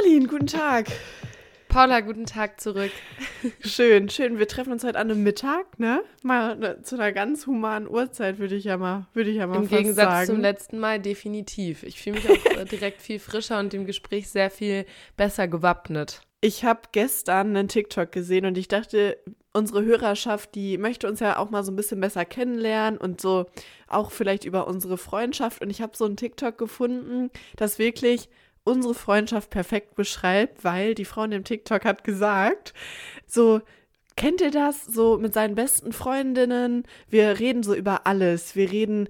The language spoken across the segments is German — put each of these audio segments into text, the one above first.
Marlin, guten Tag. Paula, guten Tag zurück. Schön, schön. Wir treffen uns heute an einem Mittag, ne? Mal ne, zu einer ganz humanen Uhrzeit, würde ich ja mal, würde ich ja mal Im Gegensatz sagen. zum letzten Mal definitiv. Ich fühle mich auch äh, direkt viel frischer und dem Gespräch sehr viel besser gewappnet. Ich habe gestern einen TikTok gesehen und ich dachte, unsere Hörerschaft, die möchte uns ja auch mal so ein bisschen besser kennenlernen und so auch vielleicht über unsere Freundschaft. Und ich habe so einen TikTok gefunden, das wirklich unsere Freundschaft perfekt beschreibt, weil die Frau in dem TikTok hat gesagt, so, kennt ihr das? So mit seinen besten Freundinnen, wir reden so über alles. Wir reden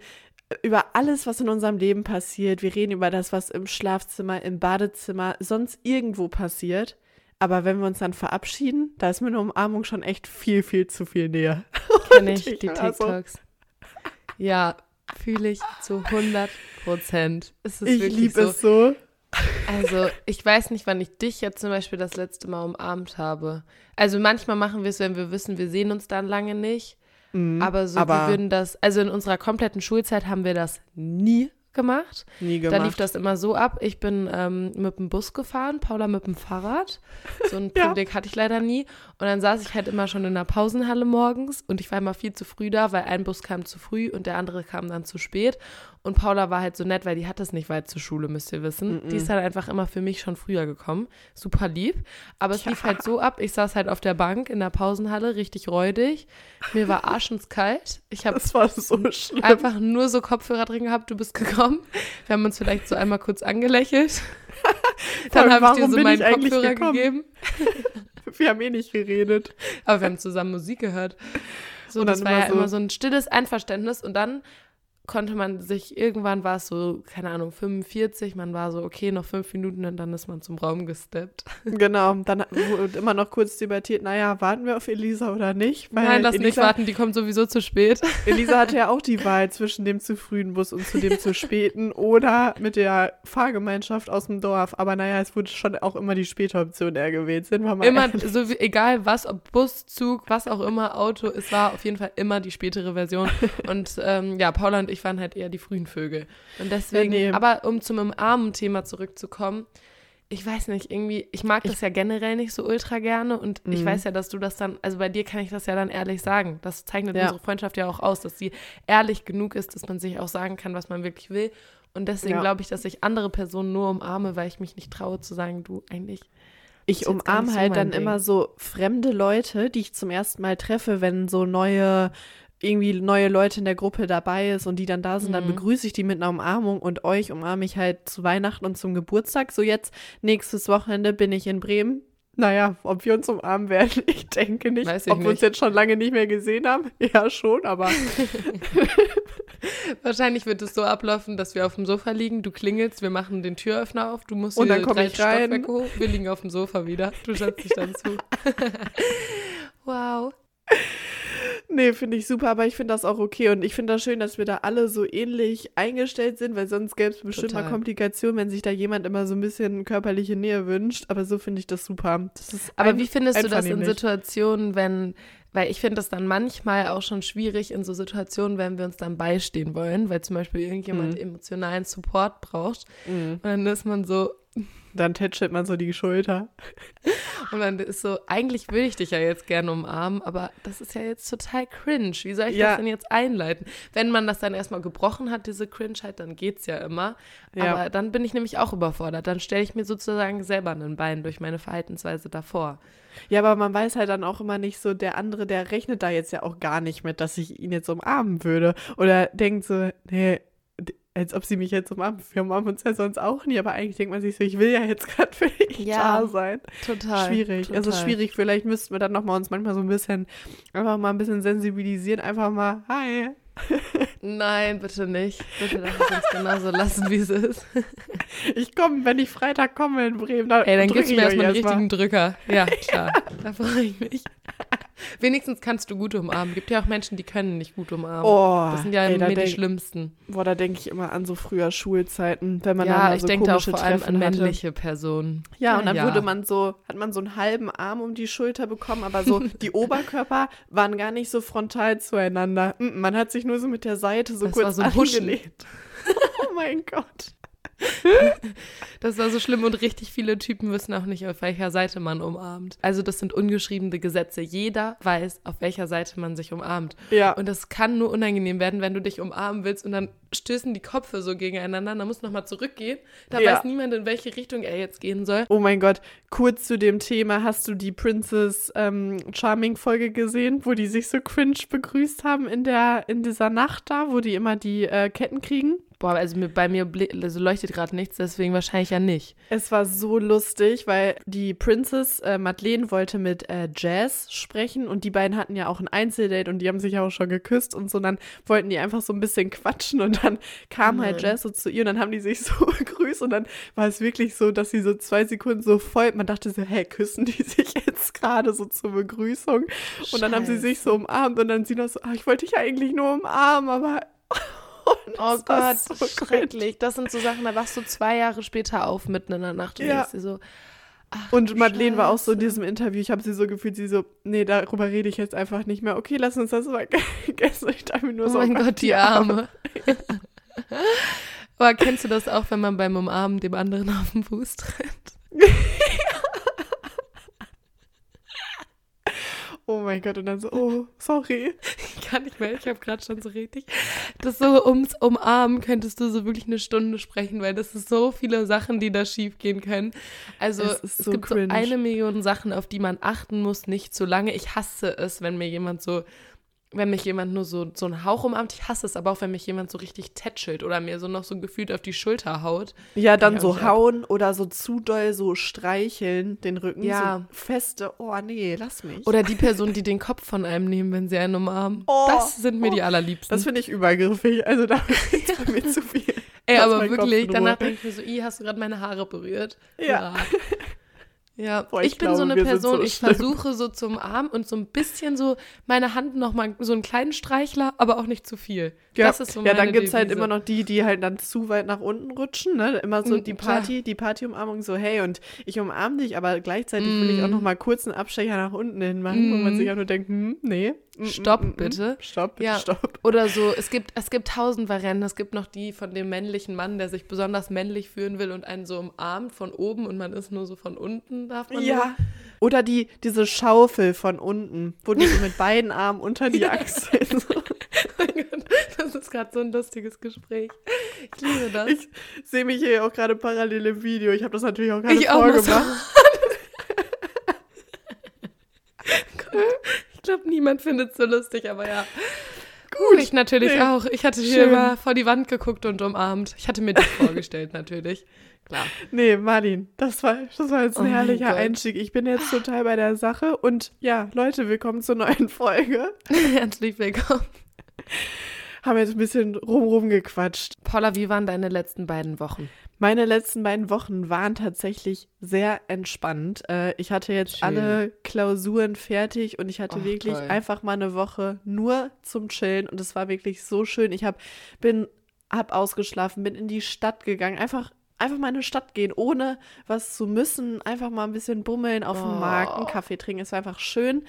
über alles, was in unserem Leben passiert. Wir reden über das, was im Schlafzimmer, im Badezimmer, sonst irgendwo passiert. Aber wenn wir uns dann verabschieden, da ist mir eine Umarmung schon echt viel, viel zu viel näher. Kenne ich die war so- TikToks. Ja, fühle ich zu 100 Prozent. Ich liebe so. es so. Also, ich weiß nicht, wann ich dich jetzt zum Beispiel das letzte Mal umarmt habe. Also, manchmal machen wir es, wenn wir wissen, wir sehen uns dann lange nicht. Mhm. Aber so, Aber- wir würden das, also in unserer kompletten Schulzeit haben wir das nie gemacht. Nie Da gemacht. lief das immer so ab. Ich bin ähm, mit dem Bus gefahren, Paula mit dem Fahrrad. So ein Ja. Privileg hatte ich leider nie. Und dann saß ich halt immer schon in der Pausenhalle morgens und ich war immer viel zu früh da, weil ein Bus kam zu früh und der andere kam dann zu spät. Und Paula war halt so nett, weil die hat es nicht weit zur Schule, müsst ihr wissen. Die ist dann einfach immer für mich schon früher gekommen. Super lieb. Aber es lief halt so ab, ich saß halt auf der Bank in der Pausenhalle, richtig räudig. Mir war arschenskalt. Ich habe das war so schlimm. einfach nur so Kopfhörer drin gehabt, du bist gekommen. Wir haben uns vielleicht so einmal kurz angelächelt. Dann habe ich dir so meinen Kopfhörer gekommen? gegeben. Wir haben eh nicht geredet. Aber wir haben zusammen Musik gehört. So, Und das war ja so- immer so ein stilles Einverständnis und dann konnte man sich, irgendwann war es so, keine Ahnung, 45, man war so, okay, noch fünf Minuten und dann ist man zum Raum gesteppt. Genau, dann wurde immer noch kurz debattiert, naja, warten wir auf Elisa oder nicht? Weil Nein, lass Elisa, nicht warten, die kommt sowieso zu spät. Elisa hatte ja auch die Wahl zwischen dem zu frühen Bus und zu dem zu späten oder mit der Fahrgemeinschaft aus dem Dorf. Aber naja, es wurde schon auch immer die späte Option eher gewählt. Sind wir mal Immer, ehrlich. so wie, egal was, ob Bus, Zug, was auch immer, Auto, es war auf jeden Fall immer die spätere Version. Und ähm, ja, Paula und ich waren halt eher die frühen Vögel. Und deswegen, Ja, nee. aber um zum Umarmen-Thema zurückzukommen, ich weiß nicht, irgendwie, ich mag das ja generell nicht so ultra gerne und ich Mhm. weiß ja, dass du das dann, also bei dir kann ich das ja dann ehrlich sagen. Das zeichnet Ja. unsere Freundschaft ja auch aus, dass sie ehrlich genug ist, dass man sich auch sagen kann, was man wirklich will. Und deswegen Ja. glaube ich, dass ich andere Personen nur umarme, weil ich mich nicht traue zu sagen, du eigentlich Ich umarme so halt mein dann Ding. immer so fremde Leute, die ich zum ersten Mal treffe, wenn so neue irgendwie neue Leute in der Gruppe dabei ist und die dann da sind, dann Mhm. begrüße ich die mit einer Umarmung und euch umarme ich halt zu Weihnachten und zum Geburtstag. So jetzt nächstes Wochenende bin ich in Bremen. Naja, ob wir uns umarmen werden, ich denke nicht. Weiß ich ob wir uns nicht. jetzt schon lange nicht mehr gesehen haben, ja schon, aber Wahrscheinlich wird es so ablaufen, dass wir auf dem Sofa liegen, du klingelst, wir machen den Türöffner auf, du musst Und dann komm drei ich rein. Stockwerke hoch, wir liegen auf dem Sofa wieder, du setzt dich dann zu. wow. Nee, finde ich super, aber ich finde das auch okay und ich finde das schön, dass wir da alle so ähnlich eingestellt sind, weil sonst gäbe es bestimmt mal Total. Komplikationen, wenn sich da jemand immer so ein bisschen körperliche Nähe wünscht, aber so finde ich das super. Das Aber ein- wie findest du das in. Situationen, wenn, weil ich finde das dann manchmal auch schon schwierig in so Situationen, wenn wir uns dann beistehen wollen, weil zum Beispiel irgendjemand Mhm. emotionalen Support braucht Mhm. und dann ist man so, Dann tätschelt man so die Schulter. Und dann ist so, eigentlich will ich dich ja jetzt gerne umarmen, aber das ist ja jetzt total cringe. Wie soll ich Ja. das denn jetzt einleiten? Wenn man das dann erstmal gebrochen hat, diese Cringeheit, dann geht's ja immer. Ja. Aber dann bin ich nämlich auch überfordert. Dann stelle ich mir sozusagen selber ein Bein durch meine Verhaltensweise davor. Ja, aber man weiß halt dann auch immer nicht so, der andere, der rechnet da jetzt ja auch gar nicht mit, dass ich ihn jetzt umarmen würde. Oder denkt so, nee, als ob sie mich jetzt umarmen. Wir umarmen uns ja sonst auch nie, aber eigentlich denkt man sich so, ich will ja jetzt gerade für dich Ja, da sein. Total. schwierig. Total. Es ist schwierig. Vielleicht müssten wir dann noch mal uns manchmal so ein bisschen, einfach mal ein bisschen sensibilisieren. Einfach mal, hi. Nein, bitte nicht. Bitte lass es uns genauso lassen, wie es ist. Ich komme, wenn ich Freitag komme in Bremen, dann Ey, dann gibst du mir erstmal einen erst mal. richtigen Drücker. Ja, klar. da freue ich mich. Wenigstens kannst du gut umarmen. Gibt ja auch Menschen, die können nicht gut umarmen. Oh, das sind ja ey, mir die denk- schlimmsten. Boah, da denke ich immer an so früher Schulzeiten, wenn man dann Ja, ich so denke da auch komische vor allem Treffen an hatte. männliche Personen. Ja, und dann ja. wurde man so, hat man so einen halben Arm um die Schulter bekommen, aber so die Oberkörper waren gar nicht so frontal zueinander. Man hat sich nur so mit der Seite so Das war kurz so ein Huschen. angelehnt. oh mein Gott. Das war so schlimm und richtig viele Typen wissen auch nicht, auf welcher Seite man umarmt. Also das sind ungeschriebene Gesetze. Jeder weiß, auf welcher Seite man sich umarmt. Ja. Und das kann nur unangenehm werden, wenn du dich umarmen willst und dann stößen die Köpfe so gegeneinander. Dann musst du nochmal zurückgehen. Da Ja. weiß niemand, in welche Richtung er jetzt gehen soll. Oh mein Gott, kurz zu dem Thema, hast du die Princess ähm, Charming Folge gesehen, wo die sich so cringe begrüßt haben in der in dieser Nacht da, wo die immer die äh, Ketten kriegen? Boah, also mir, bei mir also leuchtet gerade nichts, deswegen wahrscheinlich ja nicht. Es war so lustig, weil die Princess äh, Madeleine wollte mit äh, Jazz sprechen und die beiden hatten ja auch ein Einzeldate und die haben sich ja auch schon geküsst und so. Und dann wollten die einfach so ein bisschen quatschen und dann kam halt Nein. Jazz so zu ihr und dann haben die sich so begrüßt und dann war es wirklich so, dass sie so zwei Sekunden so voll, man dachte so, hä, küssen die sich jetzt gerade so zur Begrüßung? Und dann haben sie sich so umarmt und dann sie noch so, ah, ich wollte dich eigentlich nur umarmen, aber. Oh Gott, so schrecklich. Das sind so Sachen, da wachst du zwei Jahre später auf mitten in der Nacht und Ja. denkst dir so, ach, Und Madeleine war auch so in Scheiße. diesem Interview, ich habe sie so gefühlt, sie so, nee, darüber rede ich jetzt einfach nicht mehr. Okay, lass uns das mal vergessen. Ich dachte mir nur Oh so, mein Gott, Gott, die Arme. Aber kennst du das auch, wenn man beim Umarmen dem anderen auf den Fuß tritt? Oh mein Gott, und dann so, oh, sorry. Ich kann nicht mehr, ich habe gerade schon so richtig. Das so ums Umarmen könntest du so wirklich eine Stunde sprechen, weil das ist so viele Sachen, die da schief gehen können. Also Es es, so gibt cringe. so eine Million Sachen, auf die man achten muss, nicht zu lange. Ich hasse es, wenn mir jemand so, wenn mich jemand nur so, so einen Hauch umarmt. Ich hasse es aber auch, wenn mich jemand so richtig tätschelt oder mir so noch so gefühlt auf die Schulter haut. Ja, dann so hauen oder so zu doll so streicheln, den Rücken, Ja. so feste, oh nee, lass mich. Oder die Person, die den Kopf von einem nehmen, wenn sie einen umarmen. Oh, das sind mir oh. die allerliebsten. das finde ich übergriffig, also da ist bei mir zu viel. Ey, aber wirklich, danach denke ich mir so, i, hast du gerade meine Haare berührt? Ja. Ja. Ja, Boah, ich, ich bin so glaube, eine Person, so ich schlimm. versuche so zum Arm und so ein bisschen so meine Hand nochmal, so einen kleinen Streichler, aber auch nicht zu viel. Ja, Das ist so ja dann gibt es halt immer noch die, die halt dann zu weit nach unten rutschen, ne? Immer so Mm, die. Party, die Partyumarmung so, hey, und ich umarme dich, aber gleichzeitig will ich auch Mm. noch mal kurz einen Abstecher nach unten hin machen, wo man Mm. sich auch nur denkt, hm, nee. Mm, Stopp, mm, mm, bitte. Stopp, bitte, Ja. stopp. Oder so, es gibt, es gibt tausend Varianten. Es gibt noch die von dem männlichen Mann, der sich besonders männlich fühlen will und einen so umarmt von oben und man ist nur so von unten, darf man Ja. Oder die, diese Schaufel von unten, wo du so mit beiden Armen unter die Ja. Achseln so. nur. Gott, das ist gerade so ein lustiges Gespräch. Ich liebe das. Ich sehe mich hier auch gerade parallel im Video. Ich habe das natürlich auch gerade Ich auch glaube, niemand findet es so lustig, aber ja. Gut, ich natürlich Nee. auch. Ich hatte hier immer vor die Wand geguckt und umarmt. Ich hatte mir dich vorgestellt, natürlich. Klar. Nee, Marlin, das war, das war jetzt ein Oh herrlicher. Einstieg. Ich bin jetzt total bei der Sache. Und ja, Leute, willkommen zur neuen Folge. Herzlich willkommen. Haben jetzt ein bisschen rumrum gequatscht. Paula, wie waren deine letzten beiden Wochen? Meine letzten beiden Wochen waren tatsächlich sehr entspannt. Äh, ich hatte jetzt Schön. alle Klausuren fertig und ich hatte Ach, wirklich toll. einfach mal eine Woche nur zum Chillen und es war wirklich so schön. Ich hab, bin, hab ausgeschlafen, bin in die Stadt gegangen, einfach einfach mal in eine Stadt gehen, ohne was zu müssen, einfach mal ein bisschen bummeln auf dem Oh. Markt, einen Kaffee trinken, es war einfach schön.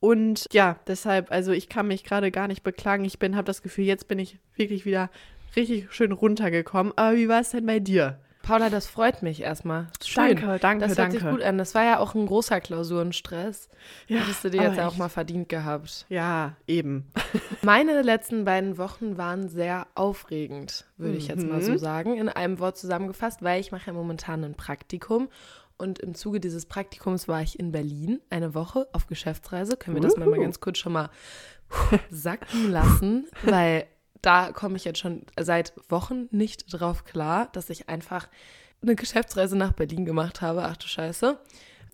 Und ja, deshalb, also ich kann mich gerade gar nicht beklagen. Ich bin, habe das Gefühl, jetzt bin ich wirklich wieder richtig schön runtergekommen. Aber wie war es denn bei dir? Paula, das freut mich erstmal. Schön. Danke, danke, das hört danke. sich gut an. Das war ja auch ein großer Klausurenstress. Ja, Hättest du dir jetzt ja auch mal verdient gehabt. Ja, eben. Meine letzten beiden Wochen waren sehr aufregend, würde ich jetzt mal so Mhm. sagen, in einem Wort zusammengefasst, weil ich mache ja momentan ein Praktikum und im Zuge dieses Praktikums war ich in Berlin eine Woche auf Geschäftsreise. Können wir das mal, ganz kurz schon mal sacken lassen, weil da komme ich jetzt schon seit Wochen nicht drauf klar, dass ich einfach eine Geschäftsreise nach Berlin gemacht habe. Ach du Scheiße.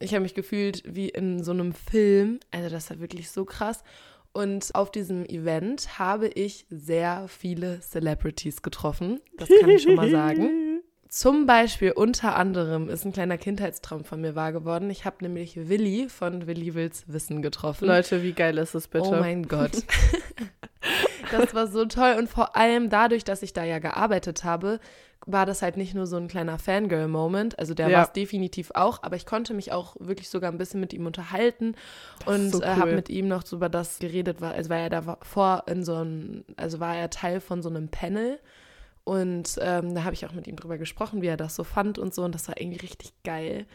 Ich habe mich gefühlt wie in so einem Film. Also das war wirklich so krass. Und auf diesem Event habe ich sehr viele Celebrities getroffen. Das kann ich schon mal sagen. Zum Beispiel unter anderem ist ein kleiner Kindheitstraum von mir wahr geworden. Ich habe nämlich Willi von Willi Wills Wissen getroffen. Leute, wie geil ist es bitte? Oh mein Gott. das war so toll und vor allem dadurch, dass ich da ja gearbeitet habe, war das halt nicht nur so ein kleiner Fangirl-Moment. Also der Ja. war es definitiv auch, aber ich konnte mich auch wirklich sogar ein bisschen mit ihm unterhalten und so äh, habe cool. mit ihm noch so über das geredet, war, also war er da vor in so einem, also war er Teil von so einem Panel Und ähm, da habe ich auch mit ihm drüber gesprochen, wie er das so fand und so. Und das war irgendwie richtig geil.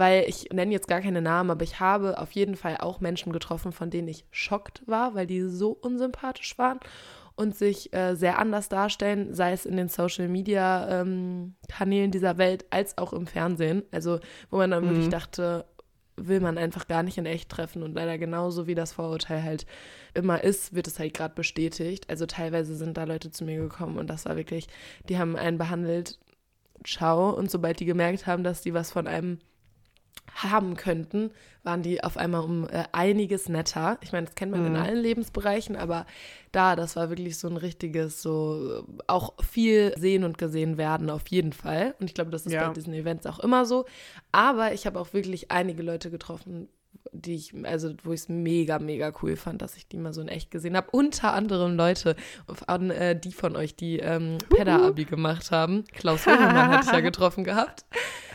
Weil ich nenne jetzt gar keine Namen, aber ich habe auf jeden Fall auch Menschen getroffen, von denen ich schockt war, weil die so unsympathisch waren und sich äh, sehr anders darstellen, sei es in den Social Media ähm, Kanälen dieser Welt als auch im Fernsehen. Also, wo man dann mhm. wirklich dachte, will man einfach gar nicht in echt treffen und leider genauso wie das Vorurteil halt immer ist, wird es halt gerade bestätigt. Also teilweise sind da Leute zu mir gekommen und das war wirklich, die haben einen behandelt, ciao. Und sobald die gemerkt haben, dass die was von einem haben könnten, waren die auf einmal um äh, einiges netter. Ich meine, das kennt man mhm. in allen Lebensbereichen, aber da, das war wirklich so ein richtiges, so auch viel sehen und gesehen werden, auf jeden Fall. Und ich glaube, das ist ja. bei diesen Events auch immer so. Aber ich habe auch wirklich einige Leute getroffen, die ich, also wo ich es mega, mega cool fand, dass ich die mal so in echt gesehen habe. Unter anderem Leute, an, äh, die von euch, die ähm, Pedda-Abi gemacht haben. Klaus Hohmann hatte ich ja getroffen gehabt.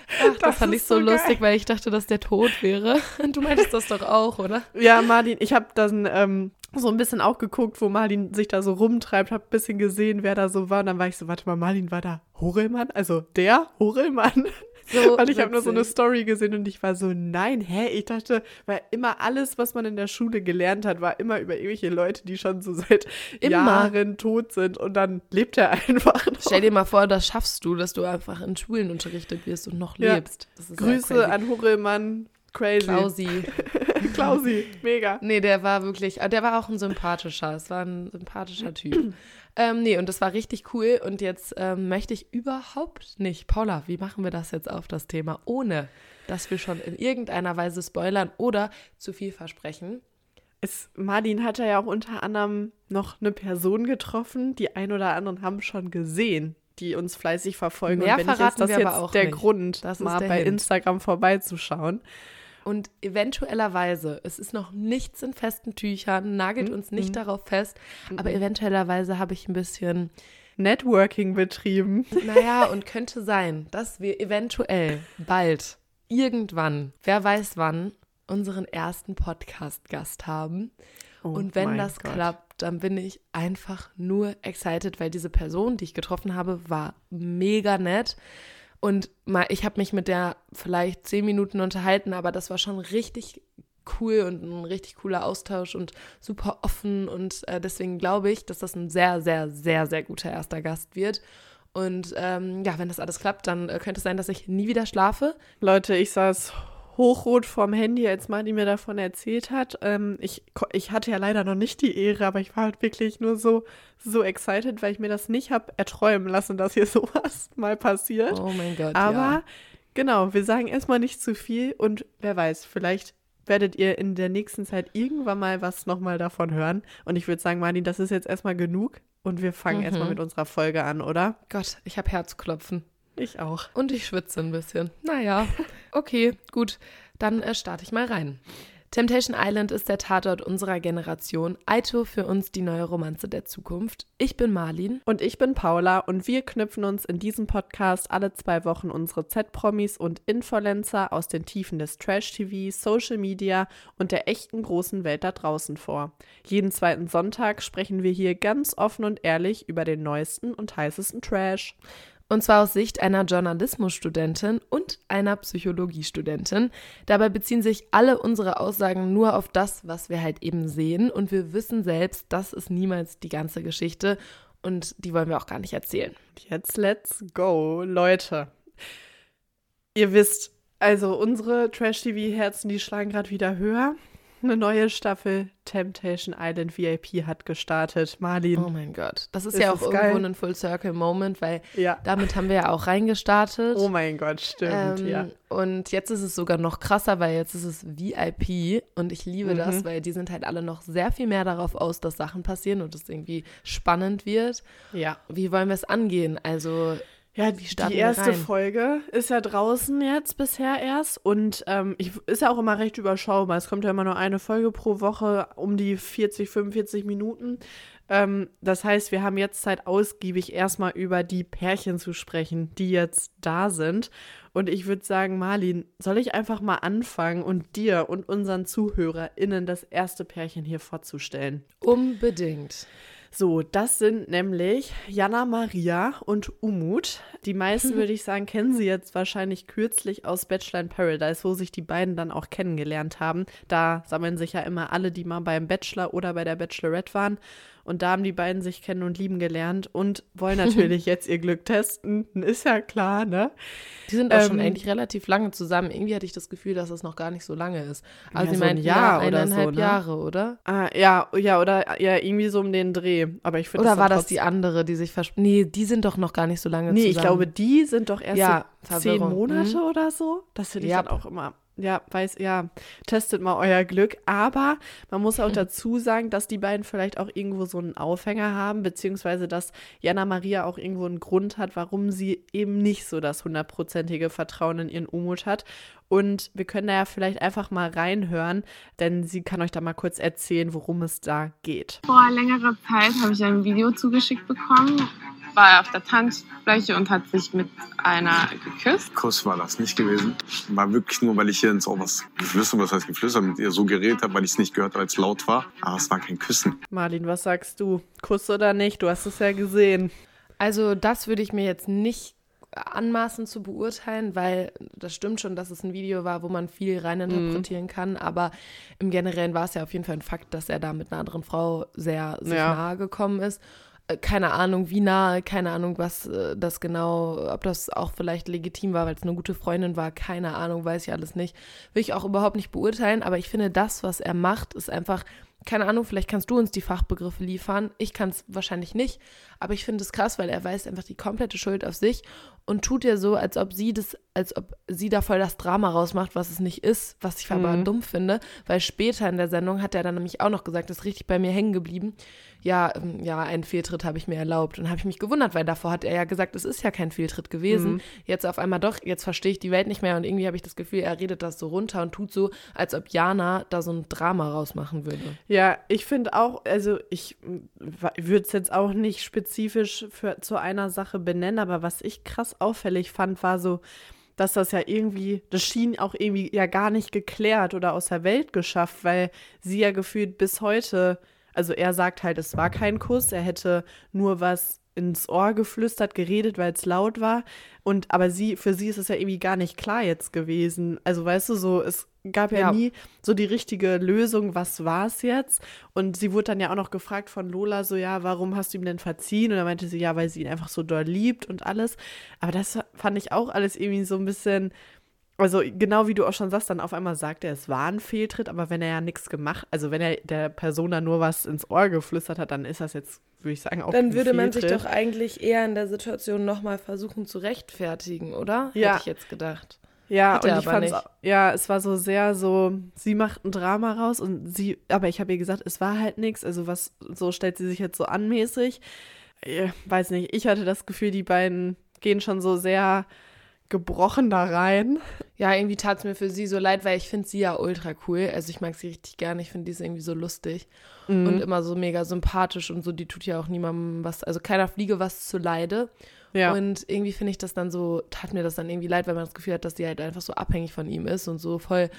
Ach, das, das fand ich so, so lustig, weil ich dachte, dass der tot wäre. Du meintest das doch auch, oder? Ja, Martin, ich habe dann ähm, so ein bisschen auch geguckt, wo Martin sich da so rumtreibt, habe ein bisschen gesehen, wer da so war. Und dann war ich so, warte mal, Martin war da Horelmann? Also der Horelmann? So Weil ich habe nur so eine Story gesehen und ich war so, nein, hä? Ich dachte, weil immer alles, was man in der Schule gelernt hat, war immer über irgendwelche Leute, die schon so seit immer. Jahren tot sind und dann lebt er einfach noch. Stell dir mal vor, das schaffst du, dass du einfach in Schulen unterrichtet wirst und noch ja. lebst. Grüße an Horelmann, crazy. Klausi. Klausi, mega. Nee, der war wirklich, der war auch ein sympathischer. Es war ein sympathischer Typ. ähm, nee, und das war richtig cool. Und jetzt ähm, möchte ich überhaupt nicht. Paula, wie machen wir das jetzt auf das Thema, ohne dass wir schon in irgendeiner Weise spoilern oder zu viel versprechen? Es, Martin hat ja auch unter anderem noch eine Person getroffen. Die ein oder anderen haben schon gesehen, die uns fleißig verfolgen. Mehr und wenn verraten ich jetzt, das wir jetzt aber auch der nicht. Grund, das mal bei Hint. Instagram vorbeizuschauen. Und eventuellerweise, es ist noch nichts in festen Tüchern, nagelt uns nicht mhm. darauf fest, aber mhm. eventuellerweise habe ich ein bisschen Networking betrieben. Naja, und könnte sein, dass wir eventuell bald, irgendwann, wer weiß wann, unseren ersten Podcast-Gast haben. Oh und wenn das Gott. klappt, dann bin ich einfach nur excited, weil diese Person, die ich getroffen habe, war mega nett. Und mal, ich habe mich mit der vielleicht zehn Minuten unterhalten, aber das war schon richtig cool und ein richtig cooler Austausch und super offen. Und äh, deswegen glaube ich, dass das ein sehr, sehr, sehr, sehr guter erster Gast wird. Und ähm, ja, wenn das alles klappt, dann äh, könnte es sein, dass ich nie wieder schlafe. Leute, ich saß hochrot vorm Handy, als Martin mir davon erzählt hat. Ähm, ich, ich hatte ja leider noch nicht die Ehre, aber ich war halt wirklich nur so, so excited, weil ich mir das nicht habe erträumen lassen, dass hier sowas mal passiert. Oh mein Gott. Aber ja. genau, wir sagen erstmal nicht zu viel und wer weiß, vielleicht werdet ihr in der nächsten Zeit irgendwann mal was nochmal davon hören. Und ich würde sagen, Martin, das ist jetzt erstmal genug und wir fangen mhm. erstmal mit unserer Folge an, oder? Gott, ich habe Herzklopfen. Ich auch. Und ich schwitze ein bisschen. Naja, okay, gut. Dann äh, starte ich mal rein. Temptation Island ist der Tatort unserer Generation. Aito für uns die neue Romanze der Zukunft. Ich bin Marlin. Und ich bin Paula und wir knüpfen uns in diesem Podcast alle zwei Wochen unsere Z-Promis und Influencer aus den Tiefen des Trash-TV, Social Media und der echten großen Welt da draußen vor. Jeden zweiten Sonntag sprechen wir hier ganz offen und ehrlich über den neuesten und heißesten Trash. Und zwar aus Sicht einer Journalismusstudentin und einer Psychologiestudentin. Dabei beziehen sich alle unsere Aussagen nur auf das, was wir halt eben sehen. Und wir wissen selbst, das ist niemals die ganze Geschichte. Und die wollen wir auch gar nicht erzählen. Jetzt let's go, Leute. Ihr wisst, also unsere Trash-TV-Herzen, die schlagen gerade wieder höher. Eine neue Staffel Temptation Island VIP hat gestartet. Marlin. Oh mein Gott. Das ist, ist ja auch irgendwo geil? ein Full Circle Moment, weil ja. damit haben wir ja auch reingestartet. Oh mein Gott, stimmt, ähm, ja. Und jetzt ist es sogar noch krasser, weil jetzt ist es VIP und ich liebe mhm. das, weil die sind halt alle noch sehr viel mehr darauf aus, dass Sachen passieren und es irgendwie spannend wird. Ja. Wie wollen wir es angehen? Also ja, die, die erste Folge ist ja draußen jetzt bisher erst und ähm, ich, ist ja auch immer recht überschaubar. Es kommt ja immer nur eine Folge pro Woche um die 40, 45 Minuten. Ähm, das heißt, wir haben jetzt Zeit ausgiebig erstmal über die Pärchen zu sprechen, die jetzt da sind. Und ich würde sagen, Marlin, soll ich einfach mal anfangen und dir und unseren ZuhörerInnen das erste Pärchen hier vorzustellen? Unbedingt. So, das sind nämlich Jana Maria und Umut. Die meisten, würde ich sagen, kennen sie jetzt wahrscheinlich kürzlich aus Bachelor in Paradise, wo sich die beiden dann auch kennengelernt haben. Da sammeln sich ja immer alle, die mal beim Bachelor oder bei der Bachelorette waren. Und da haben die beiden sich kennen und lieben gelernt und wollen natürlich jetzt ihr Glück testen. Ist ja klar, ne? Die sind auch Ähm, schon eigentlich relativ lange zusammen. Irgendwie hatte ich das Gefühl, dass es noch gar nicht so lange ist. Also Ja, sie so ein meinten Jahr ja, oder eineinhalb so, ne? Jahre, oder? Ah, ja, ja, oder ja, irgendwie so um den Dreh. Aber ich finde Oder dann war das die andere, die sich versp... Nee, die sind doch noch gar nicht so lange Nee, zusammen. ich glaube, die sind doch erst Ja, so zehn. Monate Mhm. oder so. Das finde ich Ja. dann auch immer. Ja, weiß, ja, testet mal euer Glück. Aber man muss auch dazu sagen, dass die beiden vielleicht auch irgendwo so einen Aufhänger haben, beziehungsweise dass Jana Maria auch irgendwo einen Grund hat, warum sie eben nicht so das hundertprozentige Vertrauen in ihren Umut hat. Und wir können da ja vielleicht einfach mal reinhören, denn sie kann euch da mal kurz erzählen, worum es da geht. Vor längerer Zeit habe ich ein Video zugeschickt bekommen, war auf der Tanzfläche und hat sich mit einer geküsst. Kuss war das nicht gewesen. War wirklich nur, weil ich hier ins Ohr was geflüstert, was heißt geflüstert, mit ihr so geredet habe, weil ich es nicht gehört habe, weil es laut war. Aber es war kein Küssen. Marlin, was sagst du? Kuss oder nicht? Du hast es ja gesehen. Also das würde ich mir jetzt nicht anmaßen zu beurteilen, weil das stimmt schon, dass es ein Video war, wo man viel reininterpretieren kann, aber im Generellen war es ja auf jeden Fall ein Fakt, dass er da mit einer anderen Frau sehr sich Ja. nahe gekommen ist. Äh, Keine Ahnung, wie nahe, keine Ahnung, was äh, das genau, ob das auch vielleicht legitim war, weil es eine gute Freundin war, keine Ahnung, weiß ich alles nicht. Will ich auch überhaupt nicht beurteilen, aber ich finde, das, was er macht, ist einfach, keine Ahnung, vielleicht kannst du uns die Fachbegriffe liefern. Ich kann es wahrscheinlich nicht, aber ich finde es krass, weil er weist einfach die komplette Schuld auf sich und tut ja so, als ob sie das, als ob sie da voll das Drama rausmacht, was es nicht ist, was ich aber dumm finde, weil später in der Sendung hat er dann nämlich auch noch gesagt, das ist richtig bei mir hängen geblieben. Ja, ähm, ja, einen Fehltritt habe ich mir erlaubt und habe ich mich gewundert, weil davor hat er ja gesagt, es ist ja kein Fehltritt gewesen. Jetzt auf einmal doch, jetzt verstehe ich die Welt nicht mehr und irgendwie habe ich das Gefühl, er redet das so runter und tut so, als ob Jana da so ein Drama rausmachen würde. Ja, ich finde auch, also ich würde es jetzt auch nicht spezifisch für, zu einer Sache benennen, aber was ich krass auffällig fand, war so, dass das ja irgendwie, das schien auch irgendwie ja gar nicht geklärt oder aus der Welt geschafft, weil sie ja gefühlt bis heute, also er sagt halt, es war kein Kuss, er hätte nur was ins Ohr geflüstert, geredet, weil es laut war. Und aber sie, für sie ist es ja irgendwie gar nicht klar jetzt gewesen. Also weißt du, so, es gab ja, Ja. nie so die richtige Lösung, was war es jetzt? Und sie wurde dann ja auch noch gefragt von Lola, so, ja, warum hast du ihm denn verziehen? Und dann meinte sie, ja, weil sie ihn einfach so doll liebt und alles. Aber das fand ich auch alles irgendwie so ein bisschen, also genau wie du auch schon sagst, dann auf einmal sagt er, es war ein Fehltritt, aber wenn er ja nichts gemacht, also wenn er der Person dann nur was ins Ohr geflüstert hat, dann ist das jetzt, würde ich sagen, auch Dann würde man sich Fehltritt. doch eigentlich eher in der Situation nochmal versuchen zu rechtfertigen, oder? Ja. Hätte ich jetzt gedacht. Ja, Hat und ich auch- ja, es war so sehr so, sie macht ein Drama raus und sie, aber ich habe ihr gesagt, es war halt nichts, also was, so stellt sie sich jetzt so anmäßig. Ich weiß nicht, ich hatte das Gefühl, die beiden gehen schon so sehr gebrochen da rein. Ja, irgendwie tat es mir für sie so leid, weil ich finde sie ja ultra cool. Also ich mag sie richtig gerne. Ich finde die ist irgendwie so lustig Mhm. und immer so mega sympathisch und so. Die tut ja auch niemandem was, also keiner Fliege was zu Leide. Ja. Und irgendwie finde ich das dann so, tat mir das dann irgendwie leid, weil man das Gefühl hat, dass die halt einfach so abhängig von ihm ist und so voll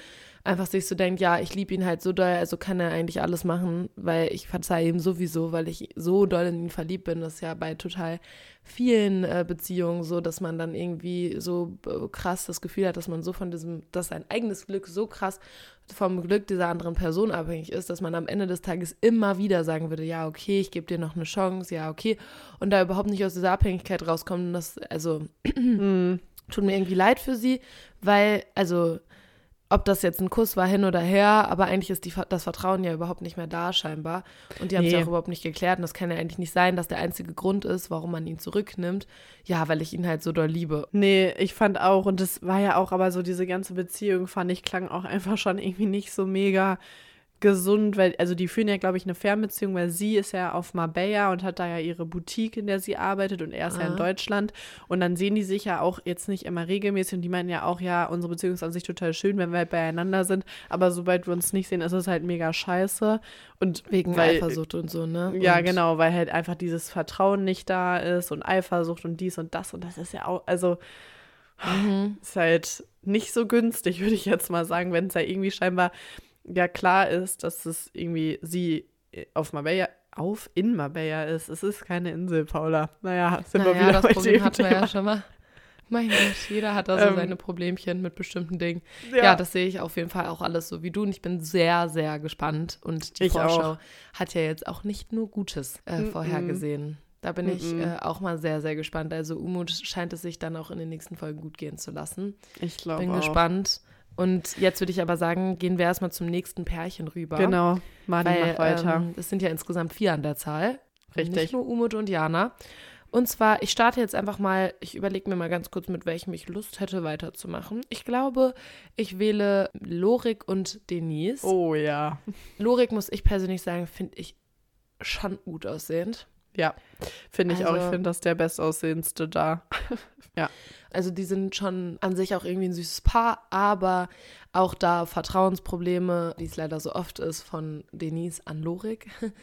einfach sich so denkt, ja, ich liebe ihn halt so doll, also kann er eigentlich alles machen, weil ich verzeihe ihm sowieso, weil ich so doll in ihn verliebt bin. Das ist ja bei total vielen äh, Beziehungen so, dass man dann irgendwie so äh, krass das Gefühl hat, dass man so von diesem, dass sein eigenes Glück so krass vom Glück dieser anderen Person abhängig ist, dass man am Ende des Tages immer wieder sagen würde, ja, okay, ich gebe dir noch eine Chance, ja, okay, und da überhaupt nicht aus dieser Abhängigkeit rauskommt, und das, also, Mhm. tut mir irgendwie leid für sie, weil, also, ob das jetzt ein Kuss war hin oder her, aber eigentlich ist die, das Vertrauen ja überhaupt nicht mehr da scheinbar. Und die haben es Nee. ja auch überhaupt nicht geklärt. Und das kann ja eigentlich nicht sein, dass der einzige Grund ist, warum man ihn zurücknimmt. Ja, weil ich ihn halt so doll liebe. Nee, ich fand auch, und das war ja auch, aber so diese ganze Beziehung, fand ich, klang auch einfach schon irgendwie nicht so mega gesund, weil, also die führen ja, glaube ich, eine Fernbeziehung, weil sie ist ja auf Marbella und hat da ja ihre Boutique, in der sie arbeitet und er ist ja in Ah. Deutschland und dann sehen die sich ja auch jetzt nicht immer regelmäßig und die meinen ja auch, ja, unsere Beziehung ist an sich total schön, wenn wir halt beieinander sind, aber sobald wir uns nicht sehen, ist es halt mega scheiße und Wegen weil, Eifersucht und so, ne? Ja, und genau, weil halt einfach dieses Vertrauen nicht da ist und Eifersucht und dies und das und das ist ja auch, also Mhm. ist halt nicht so günstig, würde ich jetzt mal sagen, wenn es ja irgendwie scheinbar ja klar ist, dass es irgendwie sie auf Marbella auf in Marbella ist. Es ist keine Insel, Paula. Naja, sind naja, wir wieder das bei Problem hatten wir ja schon mal. Mein Gott, jeder hat da so Ähm, seine Problemchen mit bestimmten Dingen. Ja. das sehe ich auf jeden Fall auch alles so wie du und ich bin sehr, sehr gespannt. Und die Ich Vorschau auch. hat ja jetzt auch nicht nur Gutes äh, Mm-mm. vorhergesehen. Da bin ich Mm-mm. äh, auch mal sehr, sehr gespannt. Also Umut scheint es sich dann auch in den nächsten Folgen gut gehen zu lassen. Ich glaube Bin auch. gespannt. Und jetzt würde ich aber sagen, gehen wir erstmal zum nächsten Pärchen rüber. Genau, Martin, Weil mach weiter. ähm, es sind ja insgesamt vier an der Zahl. Richtig. Nicht nur Umut und Jana. Und zwar, ich starte jetzt einfach mal, ich überlege mir mal ganz kurz, mit welchem ich Lust hätte, weiterzumachen. Ich glaube, ich wähle Lorik und Denise. oh ja. Lorik, muss ich persönlich sagen, finde ich schon gut aussehend. Ja, finde ich auch. Ich Also- finde das der bestaussehendste da. Also die sind schon an sich auch irgendwie ein süßes Paar, aber auch da Vertrauensprobleme, wie es leider so oft ist, von Denise an Lorik,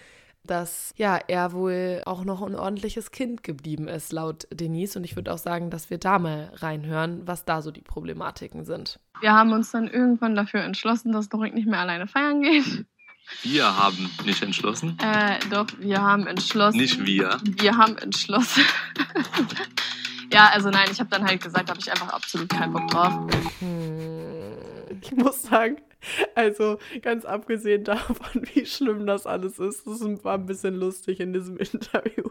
dass ja er wohl auch noch ein ordentliches Kind geblieben ist, laut Denise. Und ich würde auch sagen, dass wir da mal reinhören, was da so die Problematiken sind. Wir haben uns dann irgendwann dafür entschlossen, dass Dorik nicht mehr alleine feiern geht. Wir haben nicht entschlossen. Äh, doch, wir haben entschlossen. Nicht wir. Wir haben entschlossen. ja, also nein, ich habe dann halt gesagt, da habe ich einfach absolut keinen Bock drauf. Hm. Ich muss sagen, also ganz abgesehen davon, wie schlimm das alles ist, das war ein bisschen lustig in diesem Interview.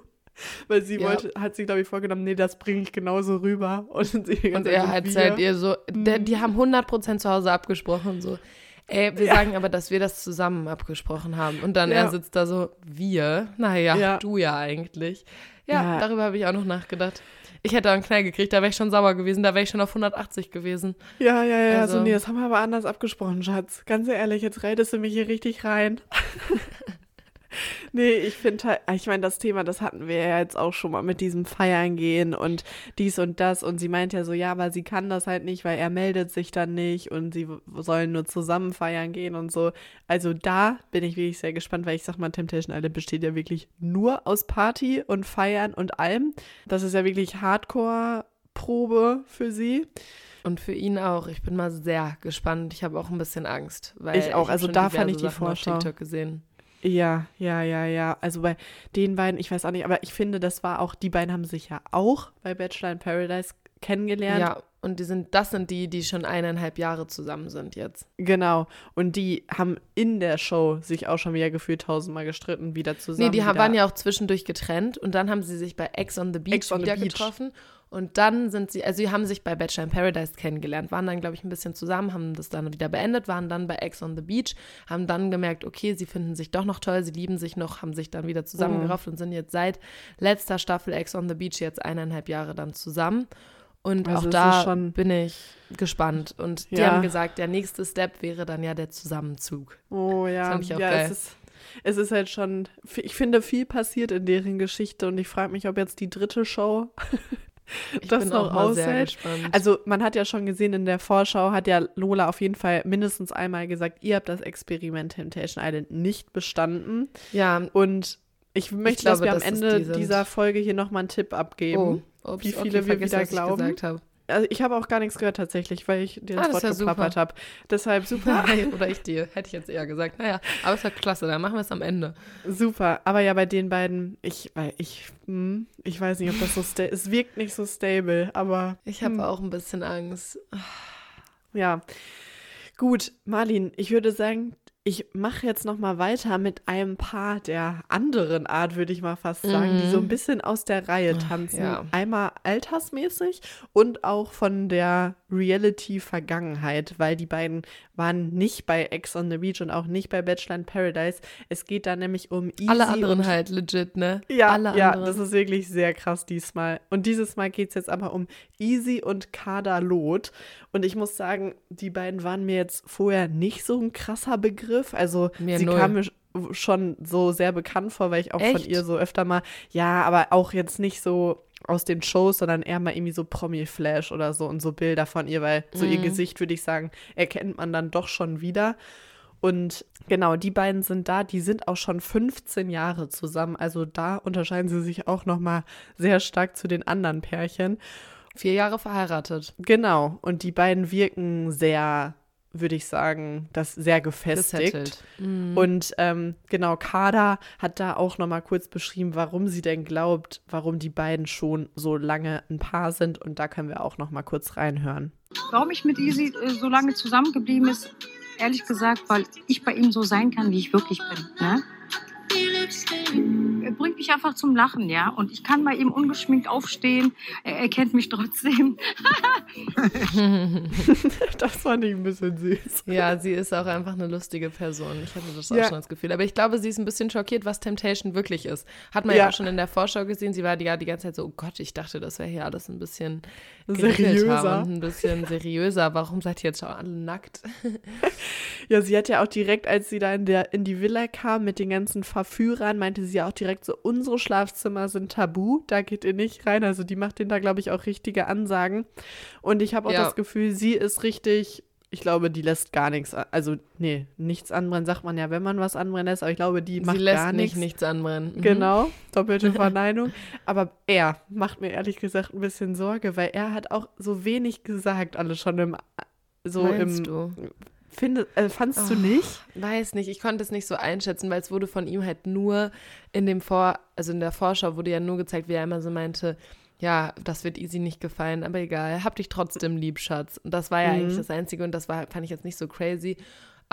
Weil sie Ja. wollte, hat sich, glaube ich, vorgenommen, nee, das bringe ich genauso rüber. Und, sie die Und er erzählt wir- ihr so, der, die haben 100% zu Hause abgesprochen, so. Ey, wir sagen aber, dass wir das zusammen abgesprochen haben. Und dann Ja. er sitzt da so, wir? Naja, Ja. du ja eigentlich. Ja, Ja. darüber habe ich auch noch nachgedacht. Ich hätte einen Knall gekriegt, da wäre ich schon sauer gewesen, da wäre ich schon auf 180 gewesen. Ja, ja, ja, Also- so, nee, das haben wir aber anders abgesprochen, Schatz. Ganz ehrlich, jetzt redest du mich hier richtig rein. nee, ich finde halt, ich meine, das Thema, das hatten wir ja jetzt auch schon mal mit diesem Feiern gehen und dies und das. Und sie meint ja so, ja, aber sie kann das halt nicht, weil er meldet sich dann nicht und sie sollen nur zusammen feiern gehen und so. Also da bin ich wirklich sehr gespannt, weil ich sag mal, Temptation Island besteht ja wirklich nur aus Party und Feiern und allem. Das ist ja wirklich Hardcore-Probe für sie. Und für ihn auch. Ich bin mal sehr gespannt. Ich habe auch ein bisschen Angst. Weil Ich auch. hab Also da fand ich die Sachen Vorschau. TikTok gesehen. Ja, ja, ja, ja. Also bei den beiden, ich weiß auch nicht, aber ich finde, das war auch, die beiden haben sich ja auch bei Bachelor in Paradise kennengelernt. Ja, und die sind, das sind die, die schon eineinhalb Jahre zusammen sind jetzt. Genau. Und die haben in der Show sich auch schon wieder gefühlt tausendmal gestritten, wieder zusammen. Nee, die haben, waren ja auch zwischendurch getrennt und dann haben sie sich bei Ex on the Beach on the wieder Beach. getroffen. Und dann sind sie, also sie haben sich bei Bachelor in Paradise kennengelernt, waren dann, glaube ich, ein bisschen zusammen, haben das dann wieder beendet, waren dann bei Ex on the Beach, haben dann gemerkt, okay, sie finden sich doch noch toll, sie lieben sich noch, haben sich dann wieder zusammengerafft und sind jetzt seit letzter Staffel Ex on the Beach jetzt eineinhalb Jahre dann zusammen. Und Also auch da bin ich gespannt. Und die Ja. haben gesagt, der nächste Step wäre dann ja der Zusammenzug. Oh ja, fand ich auch ja, geil. es ist. Es ist halt schon, ich finde, viel passiert in deren Geschichte und ich frage mich, ob jetzt die dritte Show Ich das noch auch mal sehr aushält. Also man hat ja schon gesehen in der Vorschau, hat ja Lola auf jeden Fall mindestens einmal gesagt, ihr habt das Experiment Temptation Island nicht bestanden. ja, Und ich möchte, glaube, dass wir am Ende die dieser Folge hier nochmal einen Tipp abgeben. Oh, ups, wie viele okay, wir vergiss, wieder ich glauben. Also ich habe auch gar nichts gehört tatsächlich, weil ich dir Ah, ins das Wort geplappert habe. Deshalb super, Oder ich dir, hätte ich jetzt eher gesagt. Naja, aber es war klasse, dann machen wir es am Ende. super. Aber ja, bei den beiden, ich, weil ich, hm, ich weiß nicht, ob das so sta- es wirkt nicht so stable, aber Ich habe Hm. auch ein bisschen Angst. Ja. Gut, Marlin, ich würde sagen, ich mache jetzt noch mal weiter mit einem Paar der anderen Art, würde ich mal fast sagen, die so ein bisschen aus der Reihe tanzen. ja. Einmal altersmäßig und auch von der Reality-Vergangenheit, weil die beiden waren nicht bei Ex on the Beach und auch nicht bei Bachelor in Paradise. Es geht da nämlich um Easy Alle anderen halt legit, ne? ja, Alle ja, anderen. das ist wirklich sehr krass diesmal. Und dieses Mal geht es jetzt aber um Easy und Kader Loth. Und ich muss sagen, die beiden waren mir jetzt vorher nicht so ein krasser Begriff. Also Mir sie null. kamen mir sch- schon so sehr bekannt vor, weil ich auch von Echt? ihr so öfter mal, ja, aber auch jetzt nicht so aus den Shows, sondern eher mal irgendwie so Promi-Flash oder so und so Bilder von ihr, weil so ihr Mhm. Gesicht, würde ich sagen, erkennt man dann doch schon wieder. Und genau, die beiden sind da, die sind auch schon 15 Jahre zusammen. Also da unterscheiden sie sich auch noch mal sehr stark zu den anderen Pärchen. Vier Jahre verheiratet. Genau, und die beiden wirken sehr würde ich sagen, das sehr gefestigt. Mhm. Und ähm, genau, Kada hat da auch noch mal kurz beschrieben, warum sie denn glaubt, warum die beiden schon so lange ein Paar sind. Und da können wir auch noch mal kurz reinhören. Warum ich mit Easy äh, so lange zusammengeblieben ist, ehrlich gesagt, weil ich bei ihm so sein kann, wie ich wirklich bin. Ne? Er bringt mich einfach zum Lachen, ja. Und ich kann bei ihm ungeschminkt aufstehen. Er, er kennt mich trotzdem. das fand ich ein bisschen süß. Ja, sie ist auch einfach eine lustige Person. Ich hatte das auch Ja. schon das Gefühl. Aber ich glaube, sie ist ein bisschen schockiert, was Temptation wirklich ist. Hat man Ja. ja, auch schon in der Vorschau gesehen. Sie war ja die ganze Zeit so, oh Gott, ich dachte, das wäre hier alles ein bisschen Seriöser. ein bisschen seriöser. Warum seid ihr jetzt schon alle nackt? Ja, sie hat ja auch direkt, als sie da in, der, in die Villa kam mit den ganzen Verführern, meinte sie ja auch direkt so, unsere Schlafzimmer sind tabu, da geht ihr nicht rein. Also die macht denen da, glaube ich, auch richtige Ansagen. Und ich habe auch Ja. das Gefühl, sie ist richtig, ich glaube, die lässt gar nichts, also nee, nichts anbrennen, sagt man ja, wenn man was anbrennen lässt, aber ich glaube, die macht sie lässt gar nicht nichts. nichts anbrennen. Mhm. Genau, doppelte Verneinung. Aber er macht mir ehrlich gesagt ein bisschen Sorge, weil er hat auch so wenig gesagt, alles schon im, so Meinst im, du? Finde, äh, fandst du Oh. nicht? Weiß nicht, ich konnte es nicht so einschätzen, weil es wurde von ihm halt nur in dem Vor, also in der Vorschau wurde ja nur gezeigt, wie er immer so meinte, ja, das wird Easy nicht gefallen, aber egal, hab dich trotzdem lieb, Schatz. Und das war ja Mhm. eigentlich das Einzige und das war, fand ich jetzt nicht so crazy.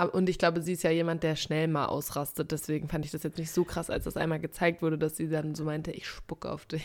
Und ich glaube, sie ist ja jemand, der schnell mal ausrastet. Deswegen fand ich das jetzt nicht so krass, als das einmal gezeigt wurde, dass sie dann so meinte, ich spucke auf dich.